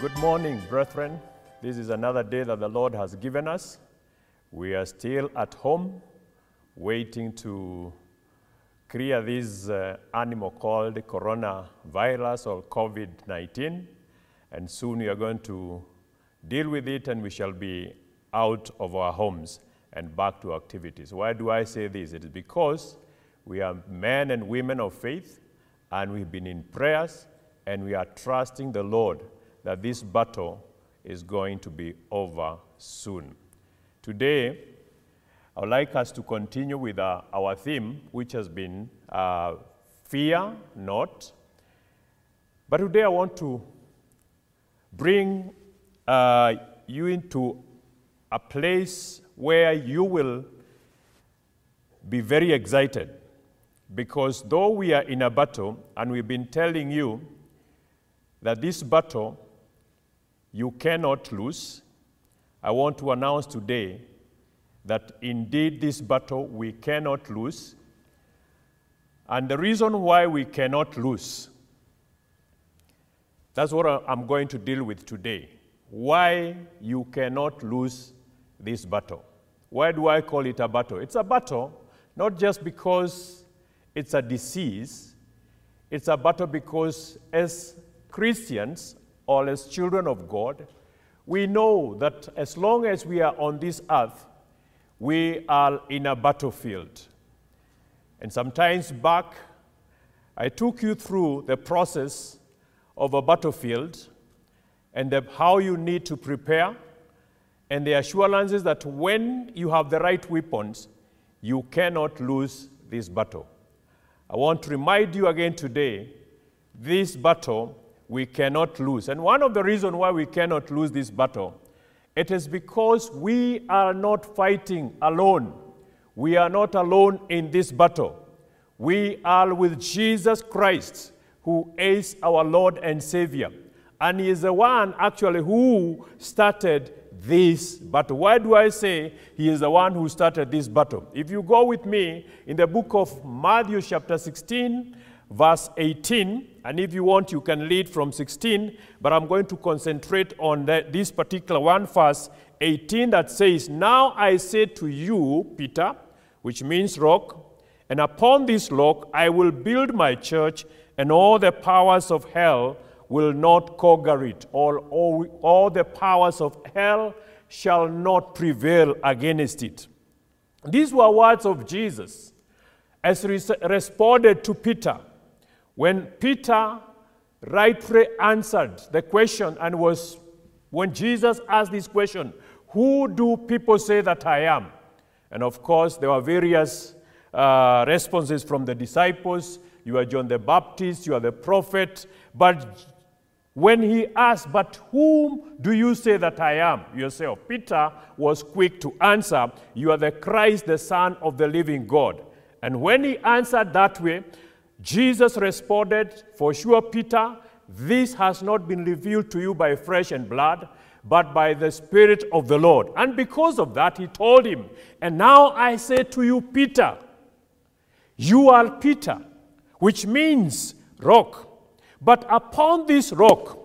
Good morning, brethren. This is another day that the Lord has given us. We are still at home waiting to clear this uh, animal called coronavirus or COVID 19. And soon we are going to deal with it and we shall be out of our homes and back to activities. Why do I say this? It is because we are men and women of faith and we've been in prayers and we are trusting the Lord that this battle is going to be over soon. Today, I would like us to continue with uh, our theme, which has been uh, Fear Not. But today I want to bring uh, you into a place where you will be very excited. Because though we are in a battle, and we've been telling you that this battle you cannot lose, I want to announce today that indeed this battle we cannot lose. And the reason why we cannot lose, that's what I'm going to deal with today. Why you cannot lose this battle. Why do I call it a battle? It's a battle not just because it's a disease, it's a battle because as Christians or as children of God, we know that as long as we are on this earth, we are in a battlefield. And sometimes back, I took you through the process of a battlefield and the, how you need to prepare, and the assurances that when you have the right weapons, you cannot lose this battle. I want to remind you again today this battle we cannot lose. And one of the reasons why we cannot lose this battle, it is because we are not fighting alone. We are not alone in this battle. We are with Jesus Christ, who is our Lord and Savior. And He is the one actually who started this battle. Why do I say He is the one who started this battle? If you go with me in the book of Matthew, chapter 16, verse 18. And if you want, you can read from 16, but I'm going to concentrate on this particular one, verse 18, that says, Now I say to you, Peter, which means rock, and upon this rock I will build my church, and all the powers of hell will not conquer it. All, all, all the powers of hell shall not prevail against it. These were words of Jesus as responded to Peter when Peter rightly answered the question and was, when Jesus asked this question, who do people say that I am? And of course, there were various uh, responses from the disciples. You are John the Baptist, you are the prophet. But when he asked, But whom do you say that I am? Yourself. Peter was quick to answer, You are the Christ, the Son of the living God. And when he answered that way, Jesus responded, For sure, Peter, this has not been revealed to you by flesh and blood, but by the Spirit of the Lord. And because of that, he told him, And now I say to you, Peter, you are Peter, which means rock. But upon this rock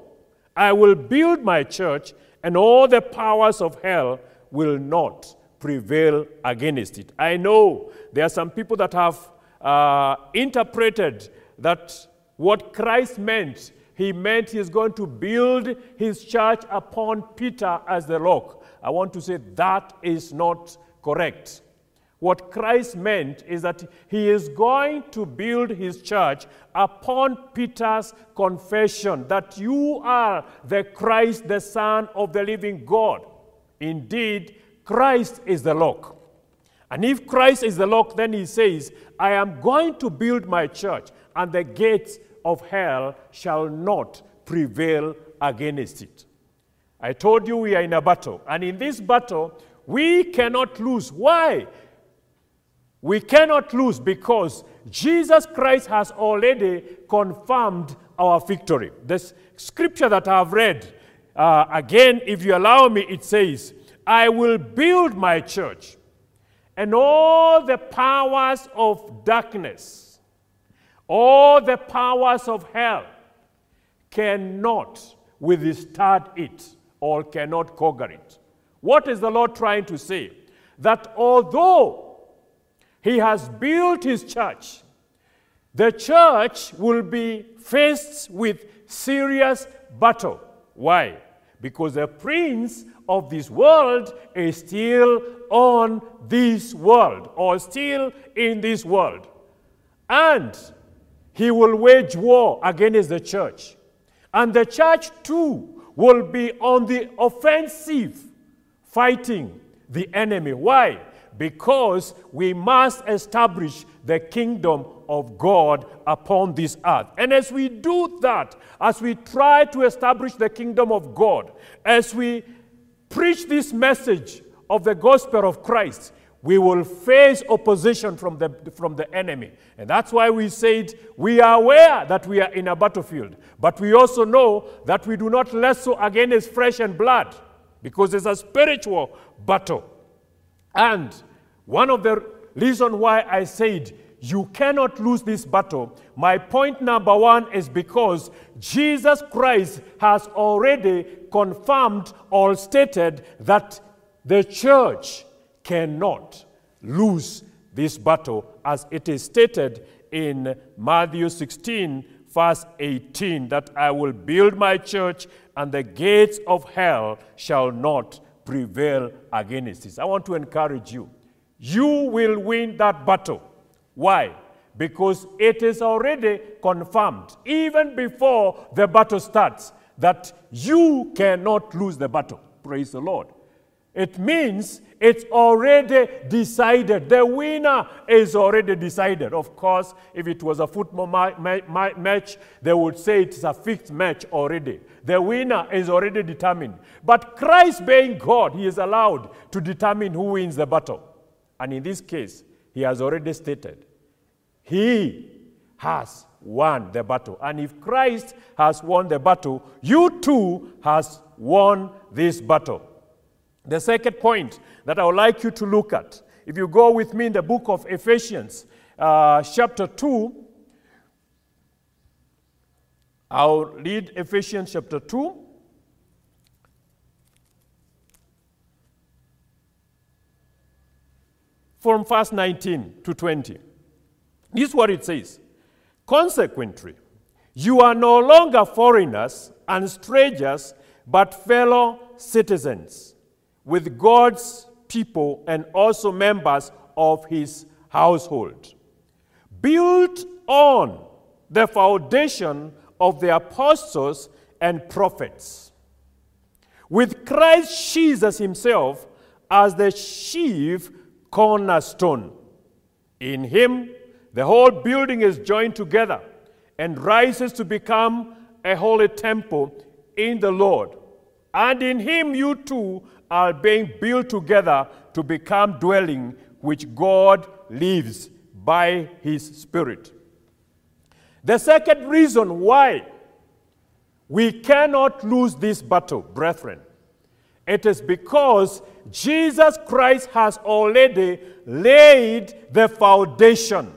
I will build my church, and all the powers of hell will not prevail against it. I know there are some people that have uh, interpreted that what Christ meant, he meant he's going to build his church upon Peter as the rock. I want to say that is not correct. What Christ meant is that he is going to build his church upon Peter's confession that you are the Christ, the Son of the living God. Indeed, Christ is the rock. And if Christ is the lock, then he says, I am going to build my church, and the gates of hell shall not prevail against it. I told you we are in a battle, and in this battle, we cannot lose. Why? We cannot lose because Jesus Christ has already confirmed our victory. The scripture that I've read, uh, again, if you allow me, it says, I will build my church and all the powers of darkness, all the powers of hell cannot withstand it or cannot conquer it. What is the Lord trying to say? That although He has built His church, the church will be faced with serious battle. Why? Because the prince of this world is still on this world or still in this world. And he will wage war against the church. And the church too will be on the offensive, fighting the enemy. Why? Because we must establish the kingdom of God upon this earth. And as we do that, as we try to establish the kingdom of God, as we preach this message of the gospel of Christ, we will face opposition from the, from the enemy. And that's why we said we are aware that we are in a battlefield. But we also know that we do not wrestle against flesh and blood because it's a spiritual battle. And one of the reasons why I said you cannot lose this battle, my point number one is because Jesus Christ has already confirmed or stated that the church cannot lose this battle, as it is stated in Matthew 16, verse 18, that I will build my church and the gates of hell shall not prevail against it. I want to encourage you. You will win that battle. Why? Because it is already confirmed, even before the battle starts, that you cannot lose the battle. Praise the Lord. It means it's already decided. The winner is already decided. Of course, if it was a football ma ma match, they would say it's a fixed match already. The winner is already determined. But Christ being God, he is allowed to determine who wins the battle. And in this case, he has already stated, he has won the battle. And if Christ has won the battle, you too has won this battle. The second point that I would like you to look at, if you go with me in the book of Ephesians, uh, chapter 2, I'll read Ephesians chapter 2. From verse 19 to 20. This is what it says. Consequently, you are no longer foreigners and strangers, but fellow citizens with God's people and also members of his household. Built on the foundation of the apostles and prophets, with Christ Jesus himself as the chief cornerstone. In him, the whole building is joined together and rises to become a holy temple in the Lord. And in him, you too are being built together to become dwelling which God lives by his Spirit. The second reason why we cannot lose this battle, brethren, it is because Jesus Christ has already laid the foundation.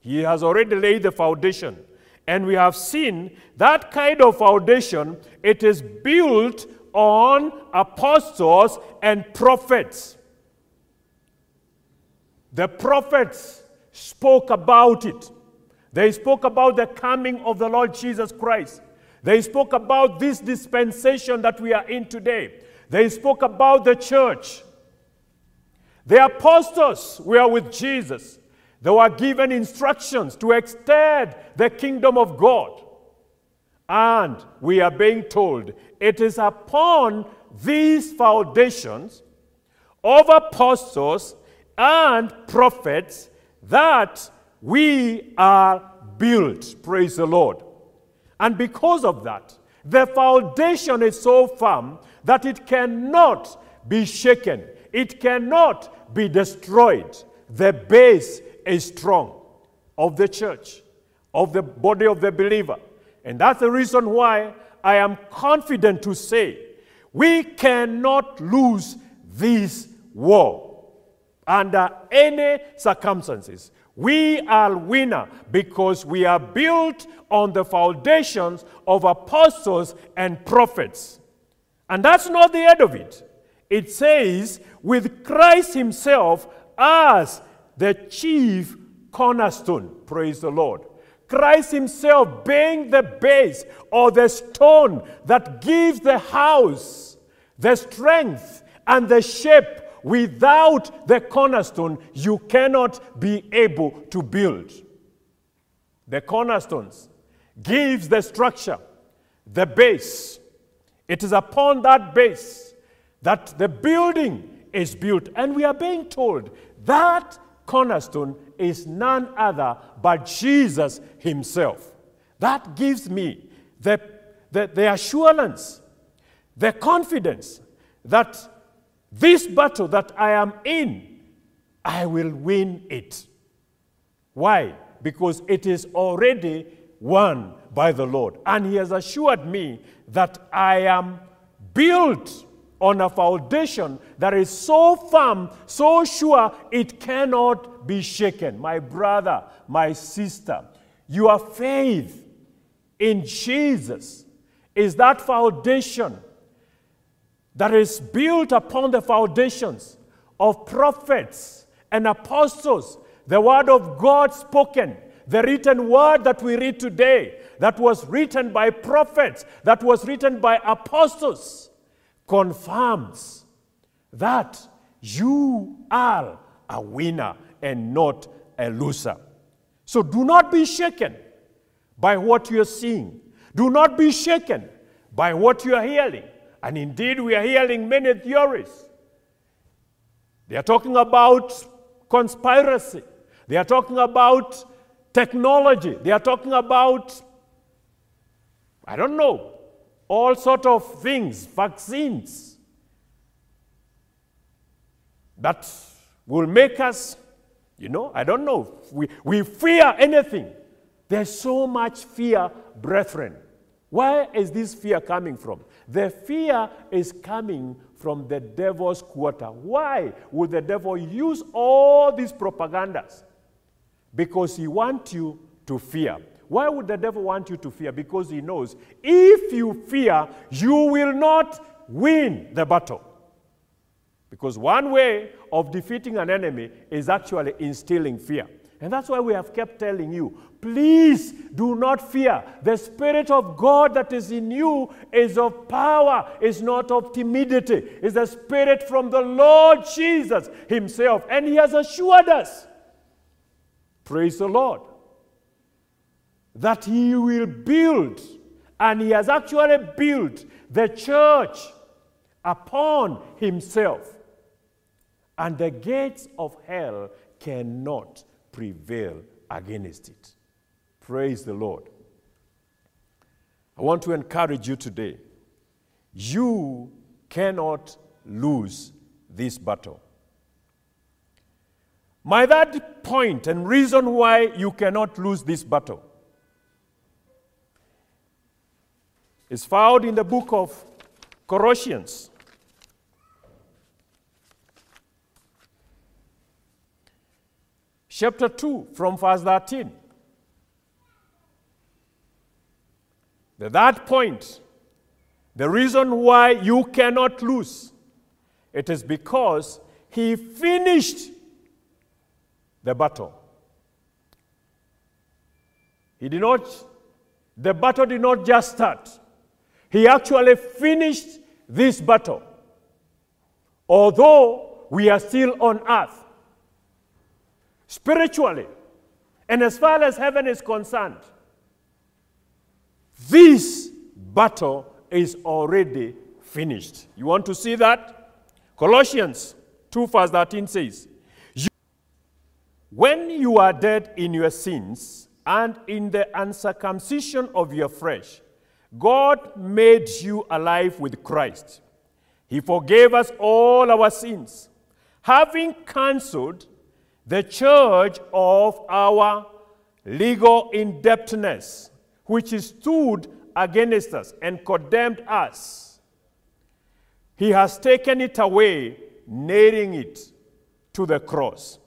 He has already laid the foundation. And we have seen that kind of foundation, it is built on apostles and prophets. The prophets spoke about it. They spoke about the coming of the Lord Jesus Christ. They spoke about this dispensation that we are in today. They spoke about the church. The apostles were with Jesus. They were given instructions to extend the kingdom of God. And we are being told it is upon these foundations of apostles and prophets that we are built. Praise the Lord. And because of that, the foundation is so firm that it cannot be shaken, it cannot be destroyed. The base is strong of the church, of the body of the believer. And that's the reason why I am confident to say we cannot lose this war under any circumstances. We are winner because we are built on the foundations of apostles and prophets. And that's not the end of it. It says, with Christ Himself as the chief cornerstone. Praise the Lord. Christ Himself being the base or the stone that gives the house the strength and the shape. Without the cornerstone, you cannot be able to build. The cornerstones gives the structure, the base. It is upon that base that the building is built. And we are being told that cornerstone is none other but Jesus Himself. That gives me the, the, the assurance, the confidence that this battle that I am in, I will win it. Why? Because it is already won by the Lord. And He has assured me that I am built on a foundation that is so firm, so sure, it cannot be shaken. My brother, my sister, your faith in Jesus is that foundation that is built upon the foundations of prophets and apostles, the word of God spoken, the written word that we read today, that was written by prophets, that was written by apostles confirms that you are a winner and not a loser. So do not be shaken by what you're seeing. Do not be shaken by what you are hearing. And indeed, we are hearing many theories. They are talking about conspiracy. They are talking about technology. They are talking about, I don't know, all sort of things, vaccines that will make us, you know, I don't know, we, we fear anything. There's so much fear, brethren. Where is this fear coming from? The fear is coming from the devil's quarter. Why would the devil use all these propagandas? Because he wants you to fear. Why would the devil want you to fear? Because he knows if you fear, you will not win the battle. Because one way of defeating an enemy is actually instilling fear. And that's why we have kept telling you please do not fear. The Spirit of God that is in you is of power, is not of timidity. It's the Spirit from the Lord Jesus Himself. And He has assured us. Praise the Lord that he will build, and he has actually built the church upon himself. And the gates of hell cannot prevail against it. Praise the Lord. I want to encourage you today. You cannot lose this battle. My third point and reason why you cannot lose this battle is found in the book of Colossians. Chapter 2, from verse 13. The third point, the reason why you cannot lose, it is because he finished the battle. He did not, the battle did not just start. He actually finished this battle. Although we are still on earth, spiritually, and as far as heaven is concerned, this battle is already finished. You want to see that? Colossians 2, verse 13 says, When you are dead in your sins and in the uncircumcision of your flesh, God made you alive with Christ. He forgave us all our sins, having cancelled the church of our legal indebtedness, which stood against us and condemned us. He has taken it away, nailing it to the cross.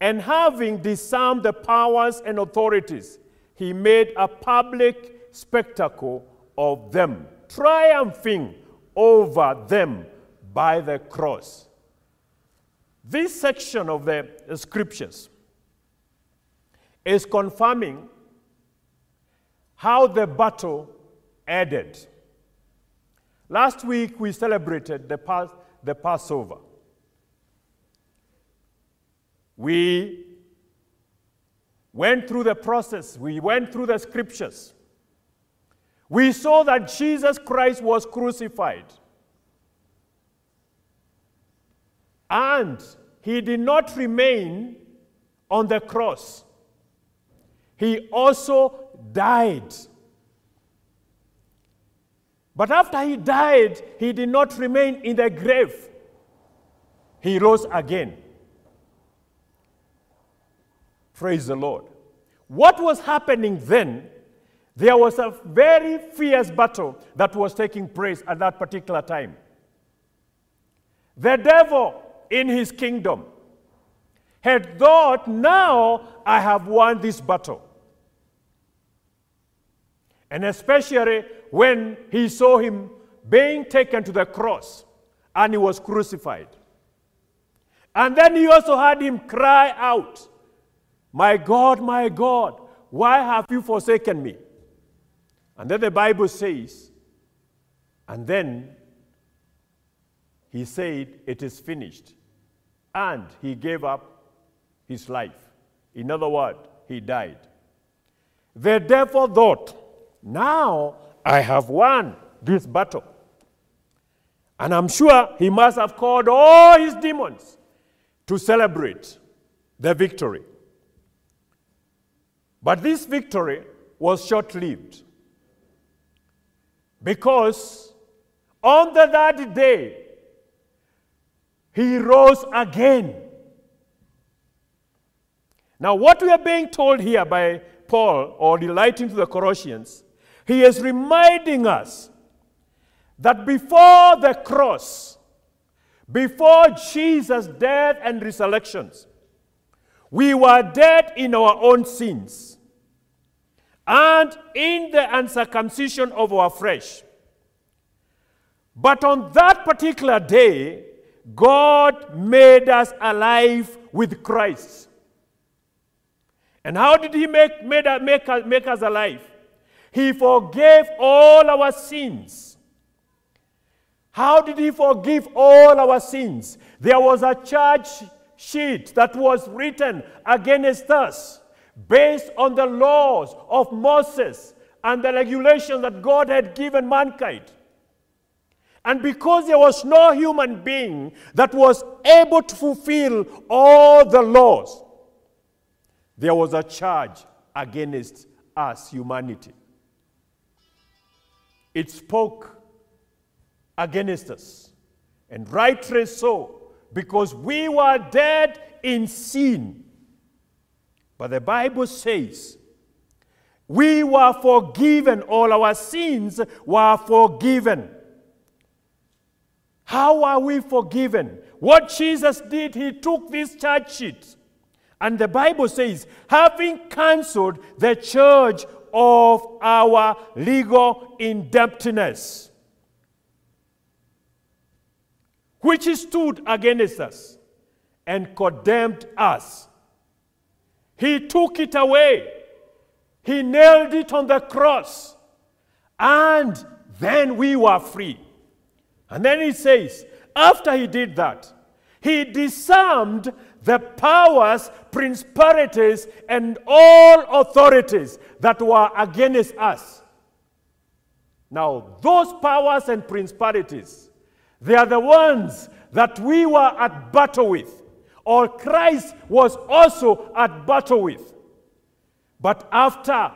And having disarmed the powers and authorities, he made a public spectacle of them, triumphing over them by the cross. This section of the scriptures is confirming how the battle ended. Last week we celebrated the, Pas- the Passover. We went through the process, we went through the scriptures. We saw that Jesus Christ was crucified. And he did not remain on the cross, he also died. But after he died, he did not remain in the grave. He rose again. Praise the Lord. What was happening then? There was a very fierce battle that was taking place at that particular time. The devil in his kingdom had thought, now I have won this battle. And especially when he saw him being taken to the cross and he was crucified. And then he also had him cry out, My God, my God, why have you forsaken me? And then the Bible says, and then he said, It is finished. And he gave up his life. In other words, he died. The devil thought, Now I have won this battle. And I'm sure he must have called all his demons to celebrate the victory. But this victory was short lived. Because on the third day, he rose again. Now, what we are being told here by Paul, or writing to the Colossians, he is reminding us that before the cross, before Jesus' death and resurrections, we were dead in our own sins and in the uncircumcision of our flesh. But on that particular day, God made us alive with Christ. And how did He make, made, make, make us alive? He forgave all our sins. How did He forgive all our sins? There was a charge sheet that was written against us based on the laws of Moses and the regulations that God had given mankind. And because there was no human being that was able to fulfill all the laws, there was a charge against us, humanity. It spoke against us, and rightly so, because we were dead in sin. But the Bible says, we were forgiven, all our sins were forgiven. How are we forgiven? What Jesus did, he took this charge sheet. And the Bible says, having cancelled the charge of our legal indebtedness, which stood against us and condemned us. He took it away. He nailed it on the cross. And then we were free. And then he says, after he did that, he disarmed the powers, principalities, and all authorities that were against us. Now, those powers and principalities, they are the ones that we were at battle with, or Christ was also at battle with. But after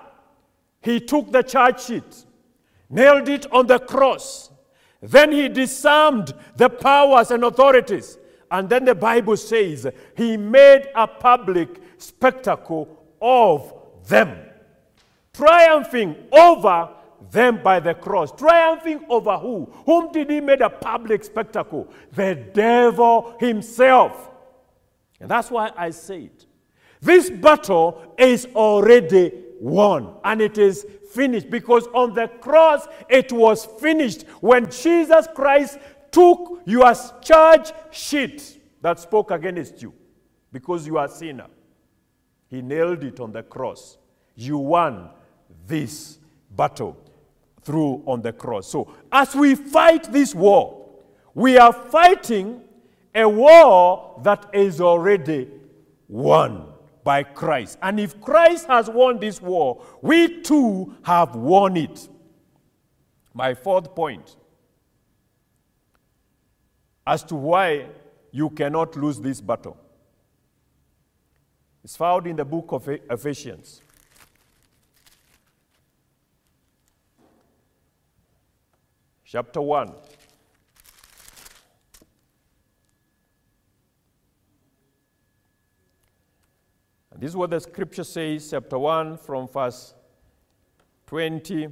he took the charge sheet, nailed it on the cross, then he disarmed the powers and authorities. And then the Bible says he made a public spectacle of them, triumphing over them by the cross. Triumphing over who? Whom did he make a public spectacle? The devil himself. And that's why I say it. This battle is already won and it is finished because on the cross it was finished when Jesus Christ took your charge sheet that spoke against you because you are a sinner. He nailed it on the cross. You won this battle through on the cross. So, as we fight this war, we are fighting a war that is already won by Christ. And if Christ has won this war, we too have won it. My fourth point as to why you cannot lose this battle is found in the book of Ephesians. Chapter 1. This is what the scripture says, chapter 1, from verse 22.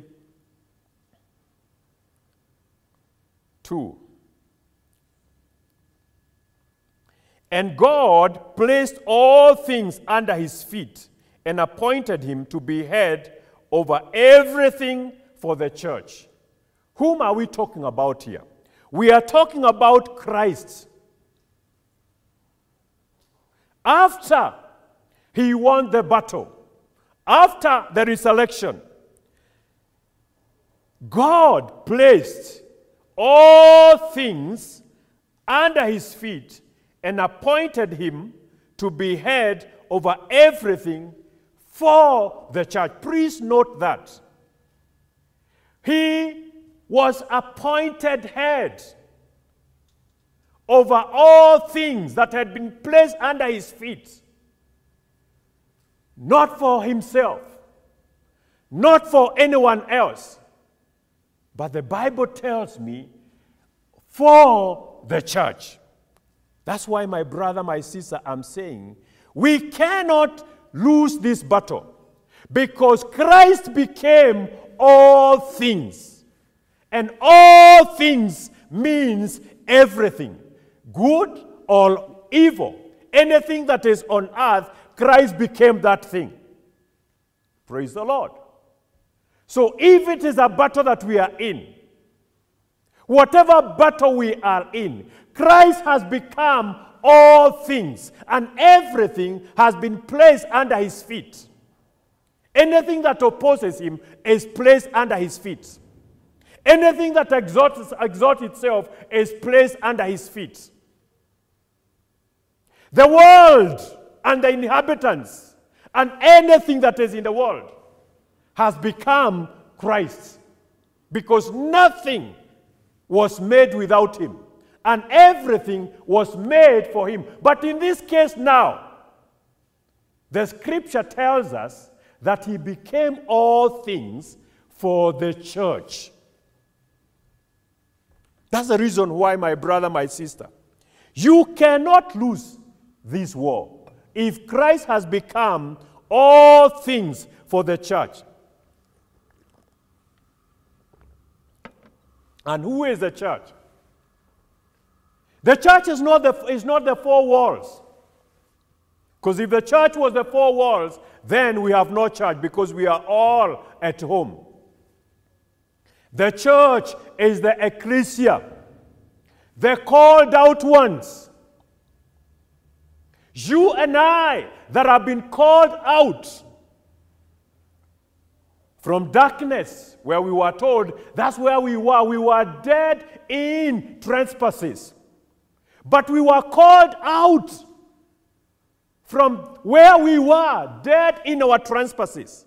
And God placed all things under his feet and appointed him to be head over everything for the church. Whom are we talking about here? We are talking about Christ. After he won the battle, after the resurrection, God placed all things under his feet and appointed him to be head over everything for the church. Please note that. He was appointed head over all things that had been placed under his feet. Not for himself, not for anyone else, but the Bible tells me for the church. That's why, my brother, my sister, I'm saying we cannot lose this battle because Christ became all things. And all things means everything good or evil. Anything that is on earth, Christ became that thing. Praise the Lord. So, if it is a battle that we are in, whatever battle we are in, Christ has become all things, and everything has been placed under his feet. Anything that opposes him is placed under his feet. Anything that exalts, exalts itself is placed under his feet. The world and the inhabitants and anything that is in the world has become Christ because nothing was made without him and everything was made for him. But in this case now, the scripture tells us that he became all things for the church. That's the reason why, my brother, my sister, you cannot lose this war if Christ has become all things for the church. And who is the church? The church is not the, is not the four walls. Because if the church was the four walls, then we have no church because we are all at home. The church is the ecclesia, the called out ones. You and I that have been called out from darkness, where we were told that's where we were. We were dead in trespasses. But we were called out from where we were, dead in our trespasses.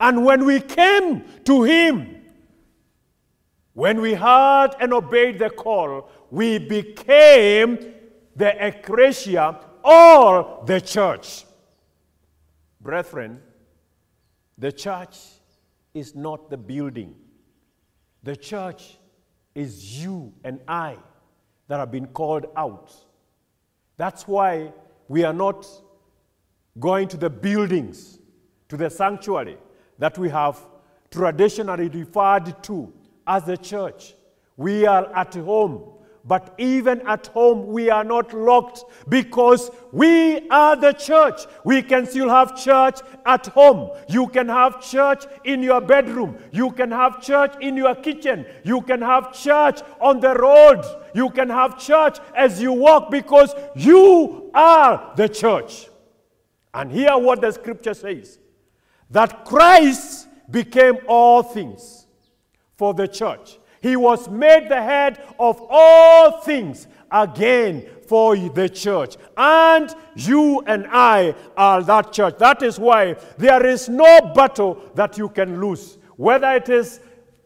And when we came to Him, when we heard and obeyed the call, we became the ecclesia, all the church. Brethren, the church is not the building. The church is you and I that have been called out. That's why we are not going to the buildings, to the sanctuary that we have traditionally referred to as the church. We are at home But even at home, we are not locked because we are the church. We can still have church at home. You can have church in your bedroom. You can have church in your kitchen. You can have church on the road. You can have church as you walk because you are the church. And hear what the scripture says that Christ became all things for the church he was made the head of all things again for the church. And you and I are that church. That is why there is no battle that you can lose. Whether it is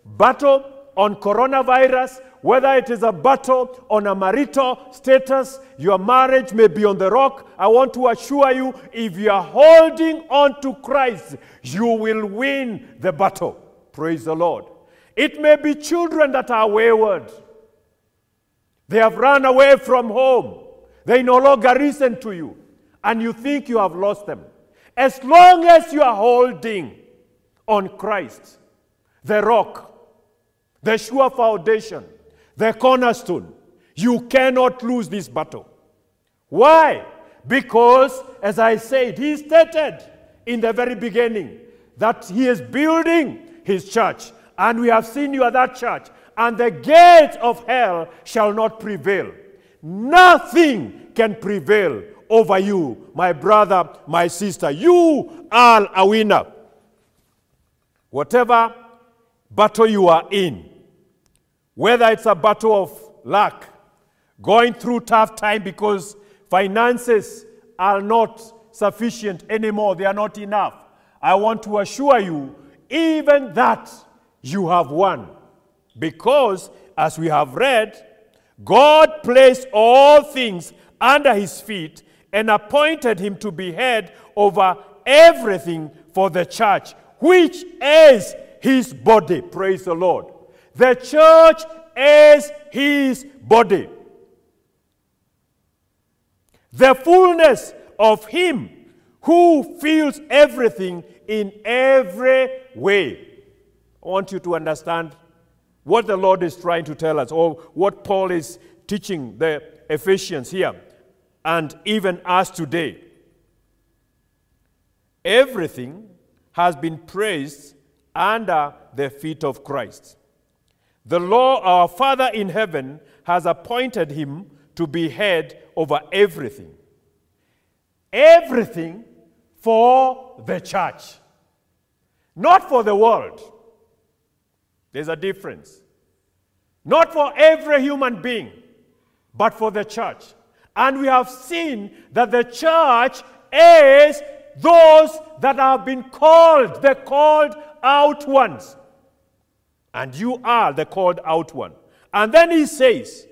battle on coronavirus, whether it is a battle on a marital status, your marriage may be on the rock. I want to assure you, if you are holding on to Christ, you will win the battle. Praise the Lord. It may be children that are wayward. They have run away from home. They no longer listen to you. And you think you have lost them. As long as you are holding on Christ, the rock, the sure foundation, the cornerstone, you cannot lose this battle. Why? Because, as I said, he stated in the very beginning that he is building his church and we have seen you at that church, and the gates of hell shall not prevail. Nothing can prevail over you, my brother, my sister. You are a winner. Whatever battle you are in, whether it's a battle of luck, going through tough time because finances are not sufficient anymore, they are not enough. I want to assure you, even that you have won. Because, as we have read, God placed all things under his feet and appointed him to be head over everything for the church, which is his body. Praise the Lord. The church is his body. The fullness of him who fills everything in every way. I want you to understand what the Lord is trying to tell us, or what Paul is teaching the Ephesians here, and even us today. Everything has been praised under the feet of Christ. The Lord, our Father in heaven, has appointed him to be head over everything. Everything for the church, not for the world. There's a difference. Not for every human being, but for the church. And we have seen that the church is those that have been called, the called out ones. And you are the called out one. And then he says,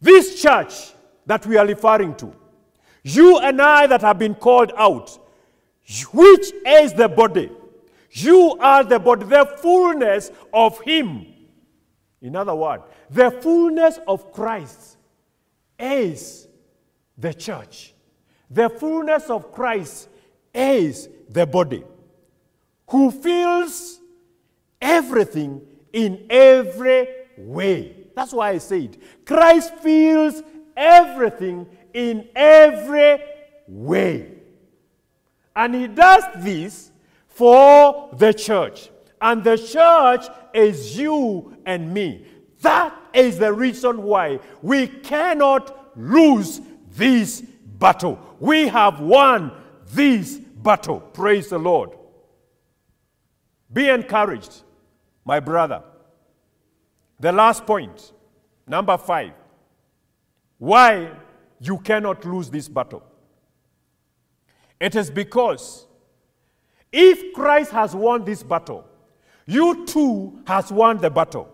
This church that we are referring to, you and I that have been called out, which is the body, you are the body, the fullness of Him. In other words, the fullness of Christ is the church. The fullness of Christ is the body who fills everything in every way. That's why I said Christ fills everything in every way. And he does this for the church. And the church is you and me. That is the reason why we cannot lose this battle. We have won this battle. Praise the Lord. Be encouraged, my brother. The last point, number five. Why you cannot lose this battle? It is because if Christ has won this battle, you too has won the battle.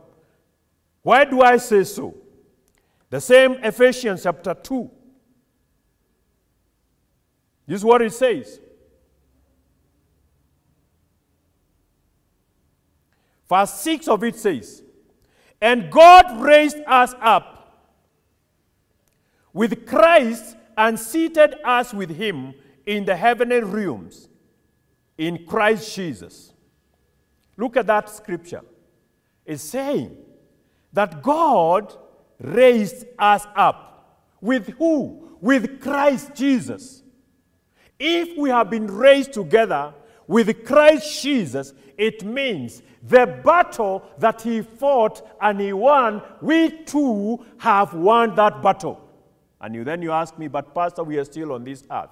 Why do I say so? The same Ephesians chapter 2. This is what it says. Verse 6 of it says, And God raised us up with Christ and seated us with him in the heavenly realms in Christ Jesus. Look at that scripture. It's saying that God raised us up. With who? With Christ Jesus. If we have been raised together with Christ Jesus, it means the battle that he fought and he won, we too have won that battle. And you, then you ask me, but Pastor, we are still on this earth.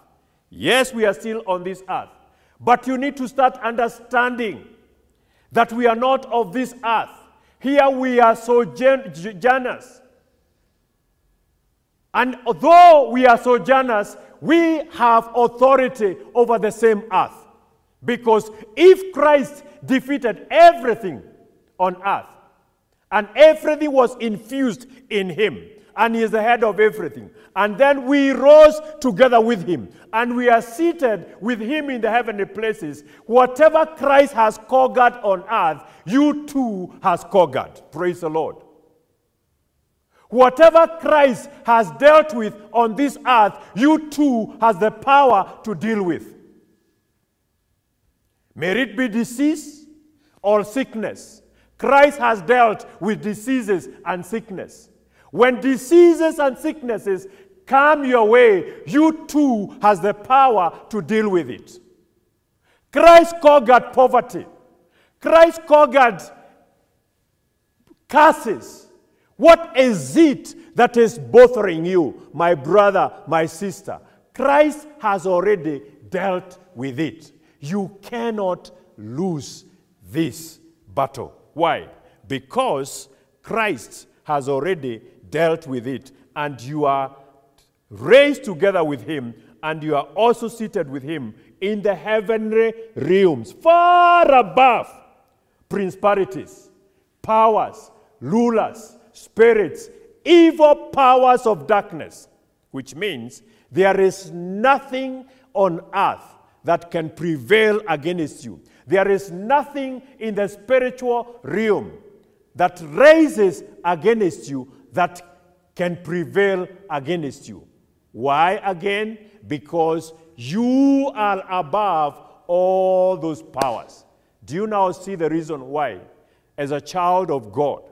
Yes, we are still on this earth. But you need to start understanding that we are not of this earth. Here we are sojourners. And although we are sojourners, we have authority over the same earth. Because if Christ defeated everything on earth and everything was infused in him, and he is the head of everything. And then we rose together with him, and we are seated with him in the heavenly places. Whatever Christ has conquered on earth, you too has conquered. Praise the Lord. Whatever Christ has dealt with on this earth, you too has the power to deal with. May it be disease or sickness. Christ has dealt with diseases and sickness. When diseases and sicknesses come your way, you too has the power to deal with it. Christ conquered poverty. Christ conquered curses. What is it that is bothering you, my brother, my sister? Christ has already dealt with it. You cannot lose this battle. Why? Because Christ has already dealt with it, and you are raised together with him, and you are also seated with him in the heavenly realms, far above principalities, powers, rulers, spirits, evil powers of darkness, which means there is nothing on earth that can prevail against you. There is nothing in the spiritual realm that raises against you that can prevail against you. Why again? Because you are above all those powers. Do you now see the reason why? As a child of God,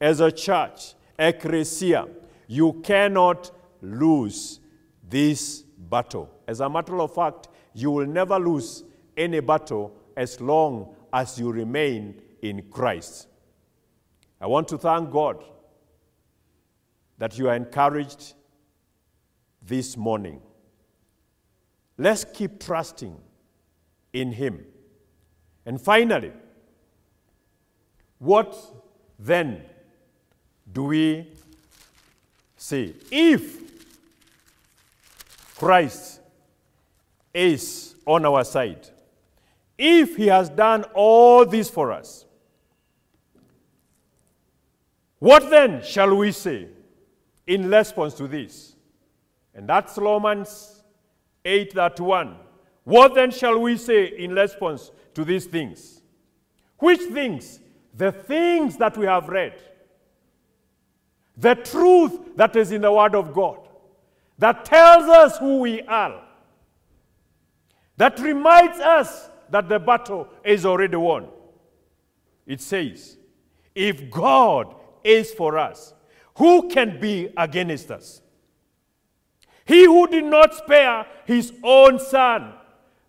as a church, ecclesia, you cannot lose this battle. As a matter of fact, you will never lose any battle as long as you remain in Christ. I want to thank God that you are encouraged this morning. Let's keep trusting in Him. And finally, what then do we say? If Christ is on our side, if He has done all this for us, what then shall we say? In response to this. And that's Romans 8 that 1. What then shall we say in response to these things? Which things? The things that we have read. The truth that is in the Word of God. That tells us who we are. That reminds us that the battle is already won. It says, if God is for us, who can be against us? He who did not spare his own son,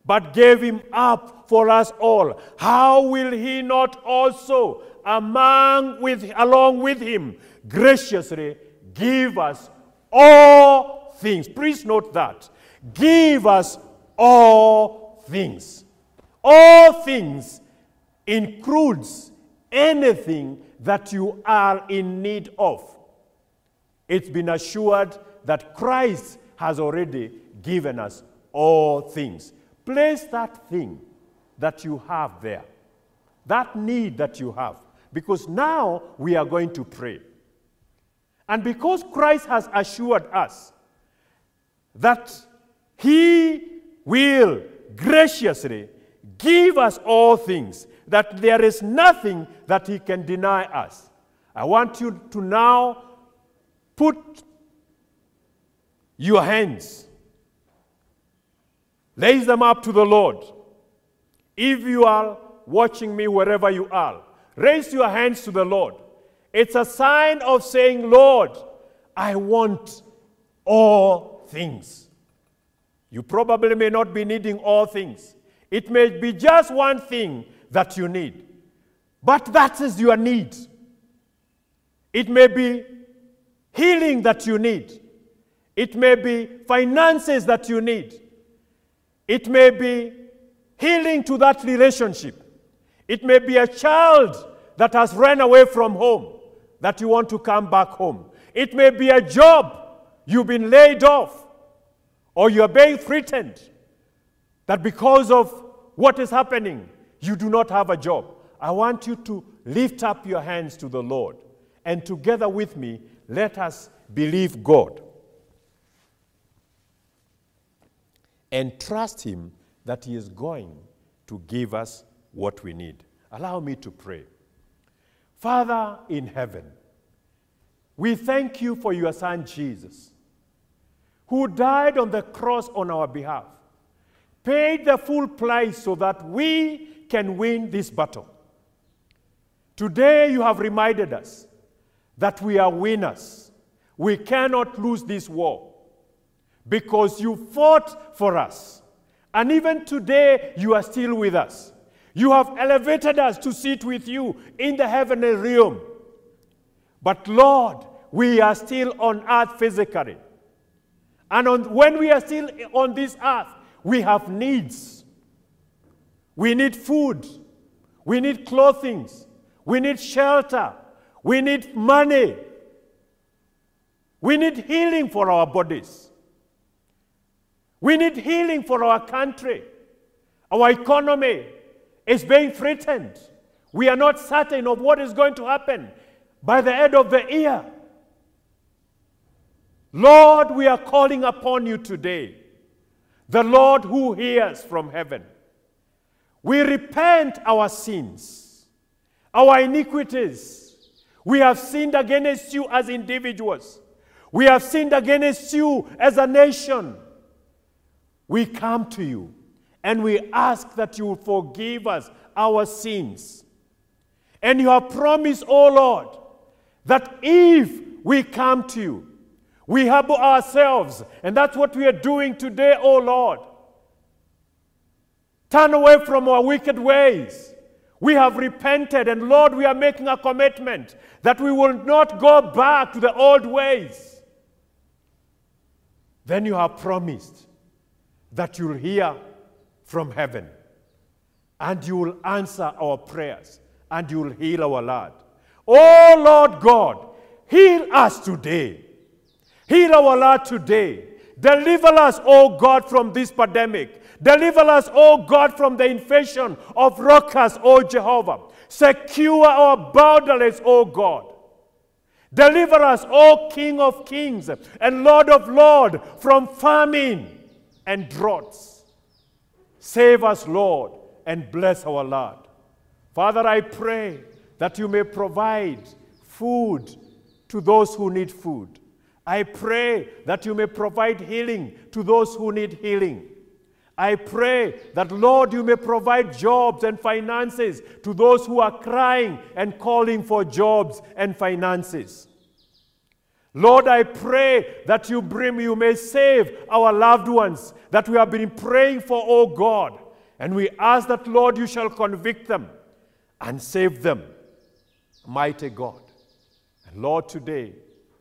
but gave him up for us all, how will he not also, among with, along with him, graciously give us all things? Please note that. Give us all things. All things includes anything that you are in need of. It's been assured that Christ has already given us all things. Place that thing that you have there, that need that you have, because now we are going to pray. And because Christ has assured us that He will graciously give us all things, that there is nothing that He can deny us, I want you to now Put your hands, raise them up to the Lord. If you are watching me wherever you are, raise your hands to the Lord. It's a sign of saying, Lord, I want all things. You probably may not be needing all things. It may be just one thing that you need, but that is your need. It may be healing that you need. It may be finances that you need. It may be healing to that relationship. It may be a child that has run away from home that you want to come back home. It may be a job you've been laid off or you're being threatened that because of what is happening, you do not have a job. I want you to lift up your hands to the Lord and together with me, let us believe God and trust Him that He is going to give us what we need. Allow me to pray. Father in heaven, we thank you for your Son Jesus, who died on the cross on our behalf, paid the full price so that we can win this battle. Today, you have reminded us that we are winners. We cannot lose this war because you fought for us. And even today, you are still with us. You have elevated us to sit with you in the heavenly realm. But Lord, we are still on earth physically. And on, when we are still on this earth, we have needs. We need food. We need clothing. We need shelter. We need money. We need healing for our bodies. We need healing for our country. Our economy is being threatened. We are not certain of what is going to happen by the end of the year. Lord, we are calling upon you today, the Lord who hears from heaven. We repent our sins, our iniquities. We have sinned against you as individuals. We have sinned against you as a nation. We come to you and we ask that you forgive us our sins. And you have promised, O oh Lord, that if we come to you, we humble ourselves, and that's what we are doing today, O oh Lord. Turn away from our wicked ways. We have repented, and Lord, we are making a commitment that we will not go back to the old ways. Then you have promised that you'll hear from heaven and you will answer our prayers and you will heal our land. Oh Lord God, heal us today. Heal our land today. Deliver us, oh God, from this pandemic. Deliver us, O God, from the infection of rockers, O Jehovah. Secure our boundaries, O God. Deliver us, O King of kings and Lord of lords, from famine and droughts. Save us, Lord, and bless our land. Father, I pray that you may provide food to those who need food. I pray that you may provide healing to those who need healing. I pray that, Lord, you may provide jobs and finances to those who are crying and calling for jobs and finances. Lord, I pray that you bring, you may save our loved ones that we have been praying for, oh God. And we ask that, Lord, you shall convict them and save them. Mighty God. And Lord, today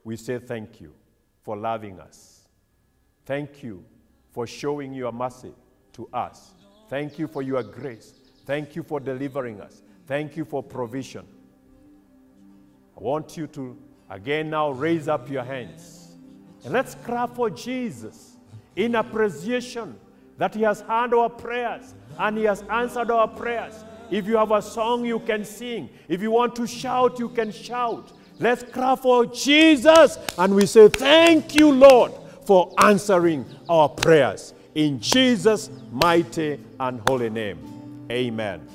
we say thank you for loving us. Thank you for showing your mercy to us. Thank you for your grace. Thank you for delivering us. Thank you for provision. I want you to Again, now raise up your hands. And let's cry for Jesus in appreciation that He has heard our prayers and He has answered our prayers. If you have a song, you can sing. If you want to shout, you can shout. Let's cry for Jesus and we say, Thank you, Lord, for answering our prayers. In Jesus' mighty and holy name. Amen.